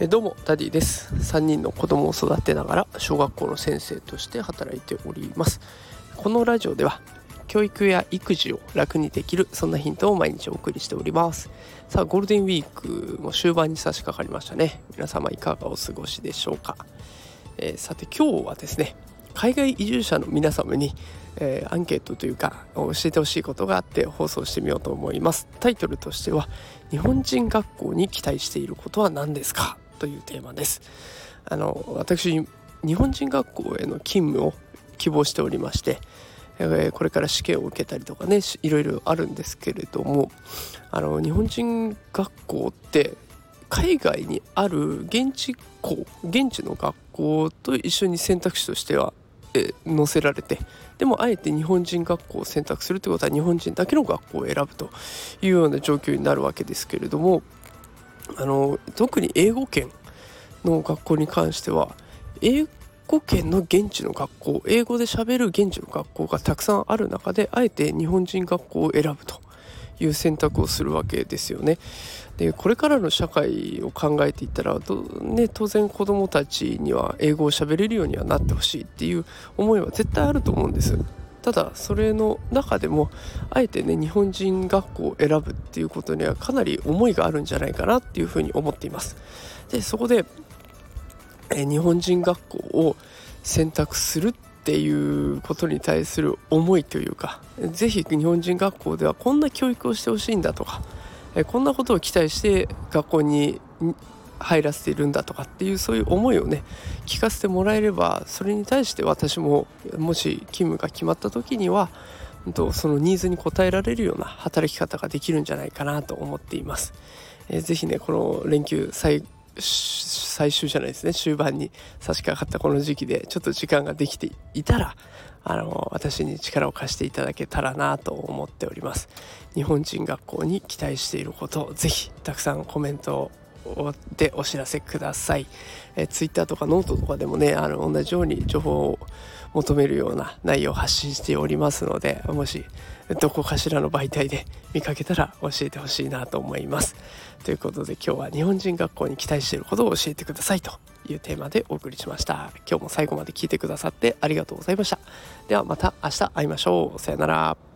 えどうもダディです。3人の子供を育てながら小学校の先生として働いております。このラジオでは教育や育児を楽にできるそんなヒントを毎日お送りしております。さあゴールデンウィークも終盤に差し掛かりましたね。皆様いかがお過ごしでしょうか、えー、さて今日はですね海外移住者の皆様に、えー、アンケートというか教えてほしいことがあって放送してみようと思います。タイトルとしては日本人学校に期待していることは何ですか？というテーマです。あの私日本人学校への勤務を希望しておりまして、えこれから試験を受けたりとかねいろいろあるんですけれどもあの日本人学校って海外にある現地校現地の学校と一緒に選択肢としては、え載せられてでもあえて日本人学校を選択するということは日本人だけの学校を選ぶというような状況になるわけですけれどもあの特に英語圏の学校に関しては英語圏の現地の学校英語でしゃべる現地の学校がたくさんある中であえて日本人学校を選ぶと。いう選択をするわけですよね。でこれからの社会を考えていったらね、当然子どもたちには英語をしゃべれるようにはなってほしいっていう思いは絶対あると思うんです。ただそれの中でもあえてね日本人学校を選ぶっていうことにはかなり思いがあるんじゃないかなっていうふうに思っていますでそこでえ日本人学校を選択するっていうことに対する思いというか是非日本人学校ではこんな教育をしてほしいんだとかこんなことを期待して学校に入らせているんだとかっていうそういう思いをね聞かせてもらえればそれに対して私ももし勤務が決まった時にはそのニーズに応えられるような働き方ができるんじゃないかなと思っています。えー、ぜひねこの連休最最終じゃないですね。終盤に差し掛かったこの時期でちょっと時間ができていたらあの私に力を貸していただけたらなと思っております。日本人学校に期待していることぜひたくさんコメントをでお知らせください。え Twitter とかノートとかでもねあの同じように情報を求めるような内容を発信しておりますのでもしどこかしらの媒体で 見かけたら教えてほしいなと思います。ということで今日は日本人学校に期待していることを教えてくださいというテーマでお送りしました。今日も最後まで聞いてくださってありがとうございました。ではまた明日会いましょう。さよなら。